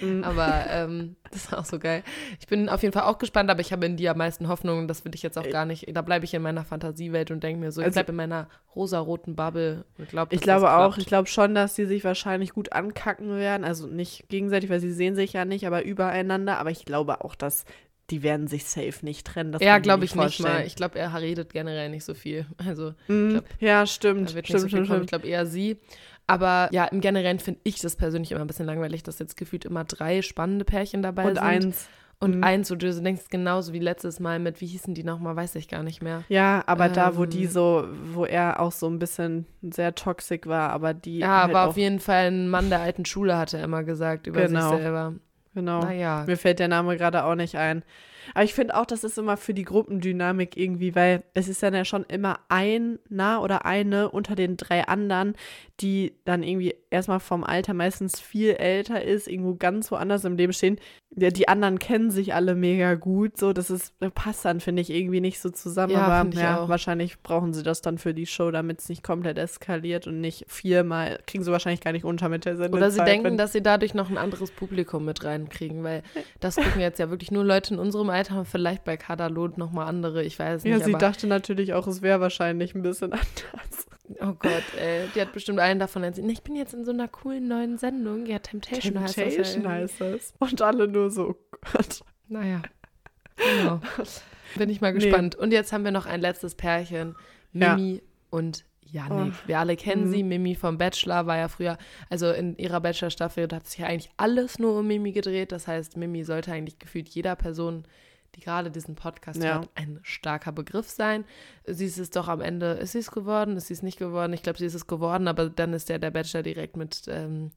Mhm. Aber ähm, das war auch so geil. Ich bin auf jeden Fall auch gespannt, aber ich habe in die am meisten Hoffnung. Das will ich jetzt auch gar nicht. Da bleibe ich in meiner Fantasiewelt und denke mir so, ich Also- bleibe in meiner rosaroten Bubble und glaube, Ich glaube auch, ich glaube schon, dass sie sich wahrscheinlich gut ankacken werden. Also nicht gegenseitig, weil sie sehen sich ja nicht, aber übereinander. Aber ich glaube auch, dass die werden sich safe nicht trennen. Ja, glaube ich nicht mal. Ich glaube, er redet generell nicht so viel. Also, Mhm. glaub, ja, stimmt. Stimmt, so stimmt, kommen. Ich stimmt. glaube eher sie. Aber ja, im Generellen finde ich das persönlich immer ein bisschen langweilig, dass jetzt gefühlt immer drei spannende Pärchen dabei Und sind. eins. Und Mhm. eins, wo du denkst, genauso wie letztes Mal mit, wie hießen die nochmal, weiß ich gar nicht mehr. Ja, aber da, wo die Ähm. so, wo er auch so ein bisschen sehr toxisch war, aber die. Ja, halt aber auf jeden Fall ein Mann der alten Schule, hat er immer gesagt, über Genau. sich selber. Genau. Naja. Mir fällt der Name gerade auch nicht ein. Aber ich finde auch, das ist immer für die Gruppendynamik irgendwie, weil es ist dann ja schon immer einer oder eine unter den drei anderen, die dann irgendwie erstmal vom Alter meistens viel älter ist, irgendwo ganz woanders im Leben stehen. Ja, die anderen kennen sich alle mega gut, so das ist das passt dann finde ich irgendwie nicht so zusammen, Ja, aber ja, auch. wahrscheinlich brauchen sie das dann für die Show, damit es nicht komplett eskaliert und nicht viermal kriegen sie wahrscheinlich gar nicht unter mit der Sendezeit. Oder sie denken, dass sie dadurch noch ein anderes Publikum mit reinkriegen, weil das gucken jetzt ja wirklich nur Leute in unserem Alter, vielleicht bei Kadalot nochmal andere, ich weiß ja, nicht. sie aber, dachte natürlich auch, es wäre wahrscheinlich ein bisschen anders. Oh Gott, ey, die hat bestimmt allen davon erzählt. Ich bin jetzt in so einer coolen neuen Sendung. Ja, Temptation, heißt das. Ja Temptation heißt das. Und alle nur so, oh Gott. Naja, genau. Bin ich mal Nee. gespannt. Und jetzt haben wir noch ein letztes Pärchen, Ja. Mimi und Yannick. Oh. Wir alle kennen Mhm. sie. Mimi vom Bachelor war ja früher, also in ihrer Bachelor-Staffel, hat sich ja eigentlich alles nur um Mimi gedreht. Das heißt, Mimi sollte eigentlich gefühlt jeder Person, die gerade diesen Podcast Ja. hört, ein starker Begriff sein. Sie ist es doch am Ende, ist sie es geworden, ist sie es nicht geworden? Ich glaube, sie ist es geworden, aber dann ist ja der Bachelor direkt mit ähm,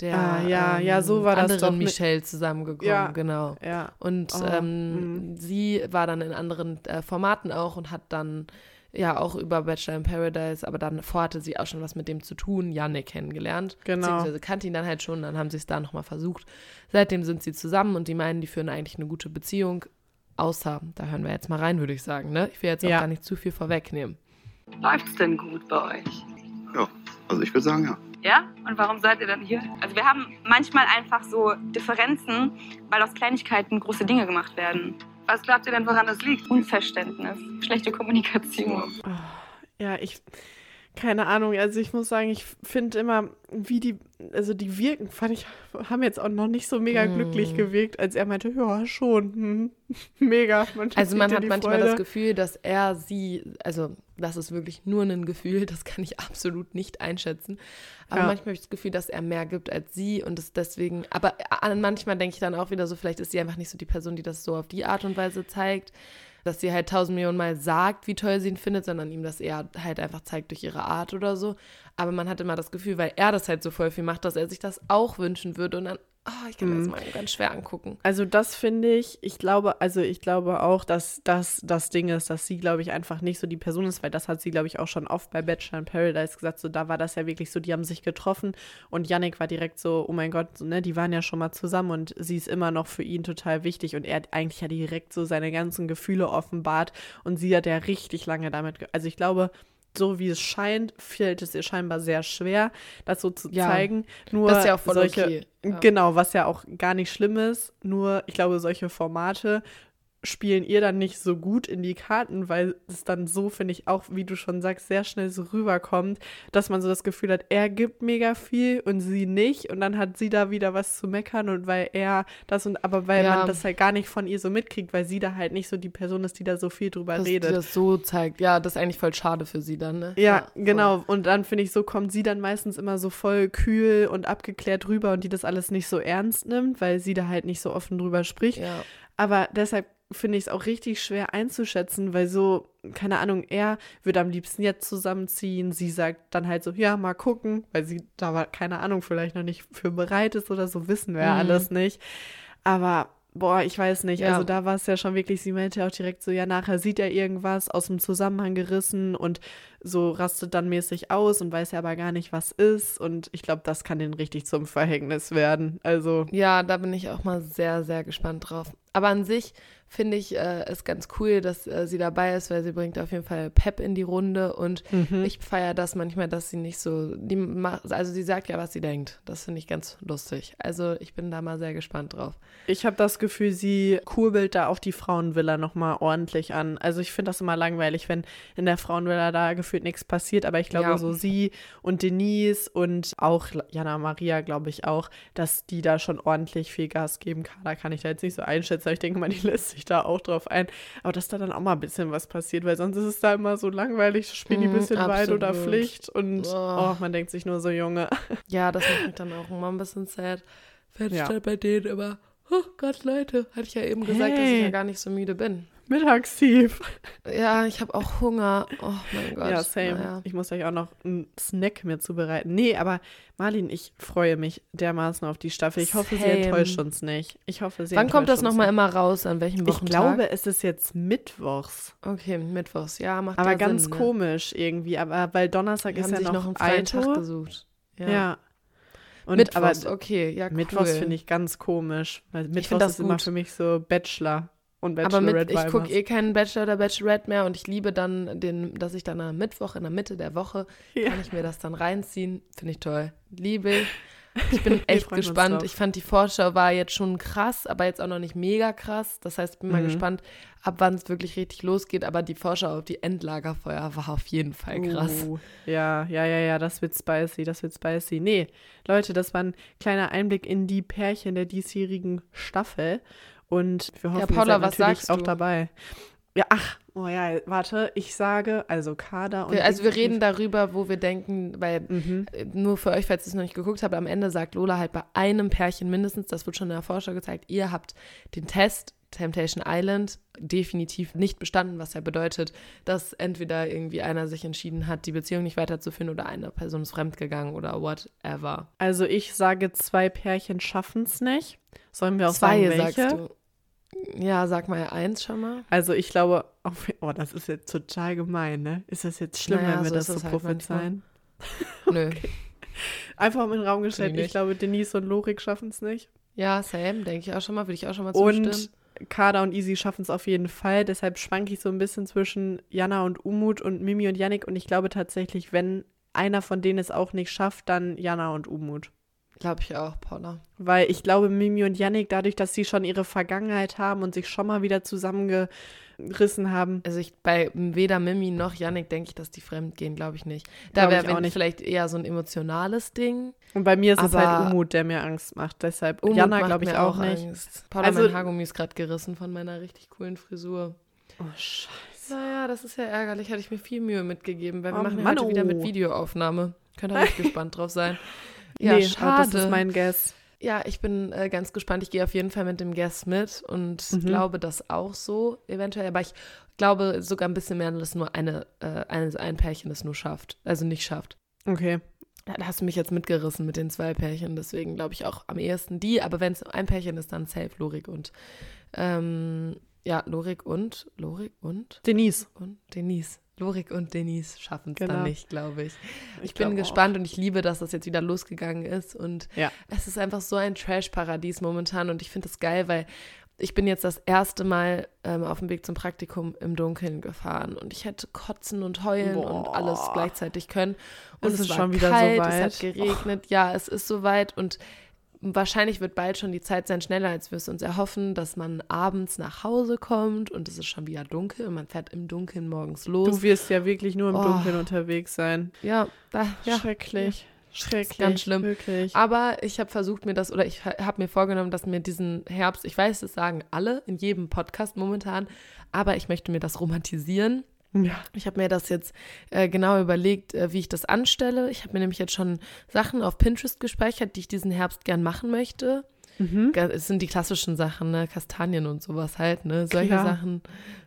der Ah, ja, ähm, ja, so war das anderen doch mit- Michelle zusammengekommen. Ja. Genau. Ja. Und Oh, ähm, sie war dann in anderen äh, Formaten auch und hat dann ja auch über Bachelor in Paradise, aber dann vorhatte sie auch schon was mit dem zu tun, Yannick kennengelernt. Genau. Beziehungsweise kannte ihn dann halt schon, dann haben sie es da nochmal versucht. Seitdem sind sie zusammen und die meinen, die führen eigentlich eine gute Beziehung. Außer, da hören wir jetzt mal rein, würde ich sagen. Ne? Ich will jetzt auch Ja. gar nicht zu viel vorwegnehmen. Läuft's denn gut bei euch? Ja, also ich würde sagen, ja. Ja? Und warum seid ihr dann hier? Also wir haben manchmal einfach so Differenzen, weil aus Kleinigkeiten große Dinge gemacht werden. Was glaubt ihr denn, woran das liegt? Unverständnis, schlechte Kommunikation. Ja, ich, keine Ahnung, also ich muss sagen, ich finde immer, wie die, also die wirken, fand ich, haben jetzt auch noch nicht so mega Mm. glücklich gewirkt, als er meinte, ja, schon, hm, mega. Man Also man hat manchmal Freude. das Gefühl, dass er sie, also das ist wirklich nur ein Gefühl, das kann ich absolut nicht einschätzen. Aber Ja. manchmal habe ich das Gefühl, dass er mehr gibt als sie und es deswegen, aber an manchmal denke ich dann auch wieder so, vielleicht ist sie einfach nicht so die Person, die das so auf die Art und Weise zeigt, dass sie halt tausend Millionen Mal sagt, wie toll sie ihn findet, sondern ihm das eher halt einfach zeigt durch ihre Art oder so. Aber man hat immer das Gefühl, weil er das halt so voll viel macht, dass er sich das auch wünschen würde und dann Oh, ich kann mir das Mhm. mal ganz schwer angucken. Also das finde ich, ich glaube, also ich glaube auch, dass das das Ding ist, dass sie, glaube ich, einfach nicht so die Person ist, weil das hat sie, glaube ich, auch schon oft bei Bachelor in Paradise gesagt, so da war das ja wirklich so, die haben sich getroffen und Yannick war direkt so, oh mein Gott, so, ne, die waren ja schon mal zusammen und sie ist immer noch für ihn total wichtig und er hat eigentlich ja direkt so seine ganzen Gefühle offenbart und sie hat ja richtig lange damit, also ich glaube, so wie es scheint, fällt es ihr scheinbar sehr schwer, das so zu Ja, zeigen. Nur das ist ja auch voll solche, okay, ja. Genau, was ja auch gar nicht schlimm ist. Nur, ich glaube, solche Formate spielen ihr dann nicht so gut in die Karten, weil es dann so, finde ich, auch, wie du schon sagst, sehr schnell so rüberkommt, dass man so das Gefühl hat, er gibt mega viel und sie nicht. Und dann hat sie da wieder was zu meckern und weil er das und aber weil Ja. man das halt gar nicht von ihr so mitkriegt, weil sie da halt nicht so die Person ist, die da so viel drüber Dass die redet. das so zeigt. Ja, das ist eigentlich voll schade für sie dann, ne? Ja, voll. genau. Und dann finde ich, so kommt sie dann meistens immer so voll kühl und abgeklärt rüber und die das alles nicht so ernst nimmt, weil sie da halt nicht so offen drüber spricht. Ja. Aber deshalb finde ich es auch richtig schwer einzuschätzen, weil so, keine Ahnung, er würde am liebsten jetzt zusammenziehen. Sie sagt dann halt so, ja, mal gucken, weil sie da war, keine Ahnung, vielleicht noch nicht für bereit ist oder so, wissen wir ja Mhm. alles nicht. Aber boah, ich weiß nicht. Ja. Also da war es ja schon wirklich, sie meinte ja auch direkt so, ja, nachher sieht er irgendwas aus dem Zusammenhang gerissen und so rastet dann mäßig aus und weiß ja aber gar nicht, was ist. Und ich glaube, das kann den richtig zum Verhängnis werden. Also, Ja, da bin ich auch mal sehr, sehr gespannt drauf. Aber an sich finde ich äh, es ganz cool, dass äh, sie dabei ist, weil sie bringt auf jeden Fall Pep in die Runde und mhm. ich feiere das manchmal, dass sie nicht so, die macht, also sie sagt ja, was sie denkt. Das finde ich ganz lustig. Also ich bin da mal sehr gespannt drauf. Ich habe das Gefühl, sie kurbelt da auch die Frauenvilla nochmal ordentlich an. Also ich finde das immer langweilig, wenn in der Frauenvilla da gefühlt nichts passiert. Aber ich glaube, Ja. so sie und Denise und auch Jana Maria, glaube ich auch, dass die da schon ordentlich viel Gas geben kann. Da kann ich da jetzt nicht so einschätzen. Aber ich denke mal, die lässt sich da auch drauf ein. Aber dass da dann auch mal ein bisschen was passiert, weil sonst ist es da immer so langweilig. Spielen die ein Mhm, bisschen Wahrheit oder absolut. Pflicht. Und Oh. oh, man denkt sich nur so, Junge. Ja, das macht mich dann auch immer ein bisschen sad. Wenn Ja. statt bei denen immer, oh Gott, Leute, hatte ich ja eben gesagt, dass ich Hey. ja gar nicht so müde bin. Mittagstief. Ja, ich habe auch Hunger. Oh mein Gott. Ja, same. Naja. Ich muss euch auch noch einen Snack mir zubereiten. Nee, aber Marlin, ich freue mich dermaßen auf die Staffel. Ich hoffe, sie Same. enttäuscht uns nicht. Ich hoffe, sie Wann kommt das nochmal immer raus? An welchem Ich Wochentag? glaube, es ist jetzt Mittwochs. Okay, Mittwochs. Ja, macht Aber ganz Sinn, ne? komisch irgendwie. Aber weil Donnerstag Die ist haben ja sich noch, noch einen freien Tag gesucht. Ja. Ja. Und Mittwochs, aber okay, ja, cool. Mittwochs finde ich ganz komisch. Weil Mittwochs das ist immer gut. für mich so Bachelor und Aber mit, Bachelorette ich gucke eh keinen Bachelor oder Bachelorette mehr und ich liebe dann den, dass ich dann am Mittwoch in der Mitte der Woche Ja. kann ich mir das dann reinziehen. Finde ich toll. Liebe ich. Ich bin echt gespannt. Ich fand die Vorschau war jetzt schon krass, aber jetzt auch noch nicht mega krass. Das heißt, ich bin mal Mhm. gespannt, ab wann es wirklich richtig losgeht. Aber die Vorschau auf die Endlagerfeuer war auf jeden Fall krass. Uh, ja, ja, ja, ja, das wird spicy, das wird spicy. Nee, Leute, das war ein kleiner Einblick in die Pärchen der diesjährigen Staffel. Und wir hoffen, Paula, ihr seid natürlich auch dabei. Ja, ach, oh ja, warte, ich sage, also Kader und. Also wir reden darüber, wo wir denken, weil Mhm. äh, nur für euch, falls ihr es noch nicht geguckt habt, am Ende sagt Lola halt bei einem Pärchen mindestens, das wird schon in der Vorschau gezeigt, ihr habt den Test Temptation Island definitiv nicht bestanden, was ja bedeutet, dass entweder irgendwie einer sich entschieden hat, die Beziehung nicht weiterzuführen oder eine Person ist fremdgegangen oder whatever. Also ich sage, zwei Pärchen schaffen es nicht. Sollen wir auch Zwei, sagen, welche? sagst du. Ja, sag mal eins schon mal. Also ich glaube, oh, das ist jetzt total gemein, ne? Ist das jetzt schlimm, Naja, wenn wir so das so halt prophezeien? Nö. Einfach mal in den Raum gestellt. Ich glaube, Denise und Lorik schaffen es nicht. Ja, Sam, denke ich auch schon mal, würde ich auch schon mal Und zustimmen. Kada und Easy schaffen es auf jeden Fall. Deshalb schwanke ich so ein bisschen zwischen Jana und Umut und Mimi und Yannick. Und ich glaube tatsächlich, wenn einer von denen es auch nicht schafft, dann Jana und Umut. Glaube ich auch, Paula. Weil ich glaube, Mimi und Yannick, dadurch, dass sie schon ihre Vergangenheit haben und sich schon mal wieder zusammengerissen haben, Also ich bei weder Mimi noch Yannick denke ich, dass die fremd gehen, glaube ich nicht. Da wäre auch nicht. vielleicht eher so ein emotionales Ding. Und bei mir ist es halt Umut, der mir Angst macht. Deshalb Umut Jana glaube ich mir auch, nicht. Angst. Paula, Also- mein Haargummi ist gerade gerissen von meiner richtig coolen Frisur. Oh, scheiße. Naja, das ist ja ärgerlich. Hatte ich mir viel Mühe mitgegeben, weil wir Oh, machen Mann, heute wieder oh. mit Videoaufnahme. Könnt ihr richtig gespannt drauf sein. Ja, nee, schade. das ist mein Guess. Ja, ich bin äh, ganz gespannt. Ich gehe auf jeden Fall mit dem Guest mit und Mhm. glaube das auch so eventuell. Aber ich glaube sogar ein bisschen mehr, dass nur eine, äh, ein, ein Pärchen es nur schafft. Also nicht schafft. Okay. Ja, da hast du mich jetzt mitgerissen mit den zwei Pärchen, deswegen glaube ich auch am ehesten die. Aber wenn es ein Pärchen ist, dann safe Lorik und ähm, ja, Lorik und Lorik und Denise. und Denise. Lorik und Denise schaffen es Genau. dann nicht, glaube ich. Ich, Ich bin glaub gespannt und ich liebe, dass das jetzt wieder losgegangen ist. Und Ja. es ist einfach so ein Trash-Paradies momentan. Und ich finde das geil, weil ich bin jetzt das erste Mal ähm, auf dem Weg zum Praktikum im Dunkeln gefahren. Und ich hätte kotzen und heulen und Boah. alles gleichzeitig können. Und Es es, ist schon wieder so kalt, es weit. hat geregnet. Ja, es ist soweit. Und wahrscheinlich wird bald schon die Zeit sein, schneller als wir es uns erhoffen, dass man abends nach Hause kommt und es ist schon wieder dunkel und man fährt im Dunkeln morgens los. Du wirst ja wirklich nur im Oh. Dunkeln unterwegs sein. Ja, da, ja. Schrecklich. Schrecklich. ganz schlimm. Wirklich. Aber ich habe versucht, mir das, oder ich habe mir vorgenommen, dass mir diesen Herbst, ich weiß, das sagen alle in jedem Podcast momentan, aber ich möchte mir das romantisieren. Ja. Ich habe mir das jetzt äh, genau überlegt, äh, wie ich das anstelle. Ich habe mir nämlich jetzt schon Sachen auf Pinterest gespeichert, die ich diesen Herbst gern machen möchte. Mhm. Es sind die klassischen Sachen, ne? Kastanien und sowas halt, ne? Solche Klar. Sachen.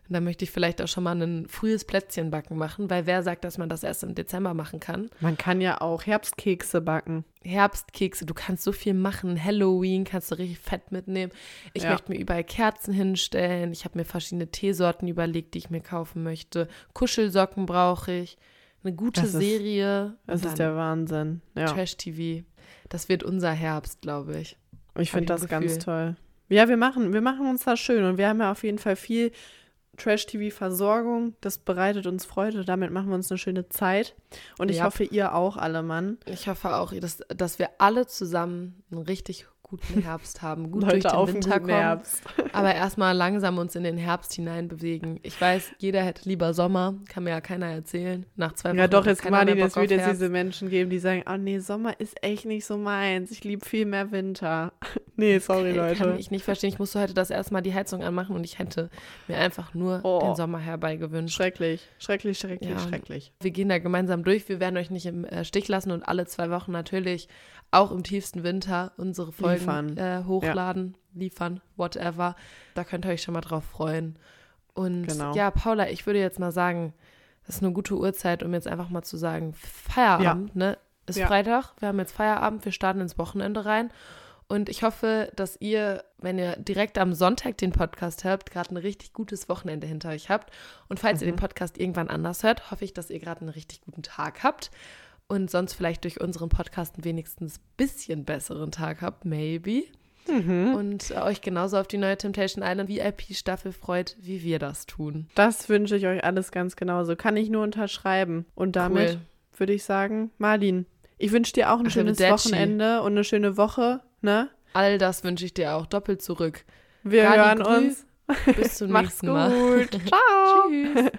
Und da möchte ich vielleicht auch schon mal ein frühes Plätzchenbacken machen, weil wer sagt, dass man das erst im Dezember machen kann? Man kann ja auch Herbstkekse backen. Herbstkekse, du kannst so viel machen. Halloween kannst du richtig fett mitnehmen. Ich Ja. möchte mir überall Kerzen hinstellen. Ich habe mir verschiedene Teesorten überlegt, die ich mir kaufen möchte. Kuschelsocken brauche ich. Eine gute Das ist- Serie. Das und ist der Wahnsinn. Ja. Trash-TV. Das wird unser Herbst, glaube ich. Ich finde das ganz toll. Ja, wir machen, wir machen uns das schön und wir haben ja auf jeden Fall viel Trash-TV-Versorgung. Das bereitet uns Freude. Damit machen wir uns eine schöne Zeit. Und ich Ja. hoffe, ihr auch alle, Mann. Ich hoffe auch, dass, dass wir alle zusammen einen richtig guten Herbst haben. Gut durch Leute den auf Winter guten kommen. Herbst. Aber erstmal langsam uns in den Herbst hineinbewegen. Ich weiß, jeder hätte lieber Sommer, kann mir ja keiner erzählen. Nach zwei Wochen Ja, doch, jetzt mehr es wird jetzt diese Menschen geben, die sagen, oh nee, Sommer ist echt nicht so meins. Ich liebe viel mehr Winter. nee, sorry, Leute. Kann ich nicht verstehen. Ich musste heute das erstmal die Heizung anmachen und ich hätte mir einfach nur Oh. den Sommer herbeigewünscht. Schrecklich, schrecklich, schrecklich, Ja. schrecklich. Wir gehen da gemeinsam durch. Wir werden euch nicht im äh, Stich lassen und alle zwei Wochen natürlich auch im tiefsten Winter unsere Folgen äh, hochladen, liefern, whatever. Da könnt ihr euch schon mal drauf freuen. Und Genau. ja, Paula, ich würde jetzt mal sagen, das ist eine gute Uhrzeit, um jetzt einfach mal zu sagen, Feierabend, ne? Ist Ja. Freitag, wir haben jetzt Feierabend, wir starten ins Wochenende rein. Und ich hoffe, dass ihr, wenn ihr direkt am Sonntag den Podcast hört, gerade ein richtig gutes Wochenende hinter euch habt. Und falls ihr Mhm. den Podcast irgendwann anders hört, hoffe ich, dass ihr gerade einen richtig guten Tag habt. Und sonst vielleicht durch unseren Podcast einen wenigstens bisschen besseren Tag habt, maybe. Mhm. Und äh, euch genauso auf die neue Temptation Island VIP-Staffel freut, wie wir das tun. Das wünsche ich euch alles ganz genauso. Kann ich nur unterschreiben. Und damit Cool. würde ich sagen, Marlin, ich wünsche dir auch ein schönes Arrivederci. Wochenende und eine schöne Woche, ne? All das wünsche ich dir auch doppelt zurück. Wir Gadi hören Grü. uns. Bis zum nächsten Mal. gut. Ciao. Tschüss.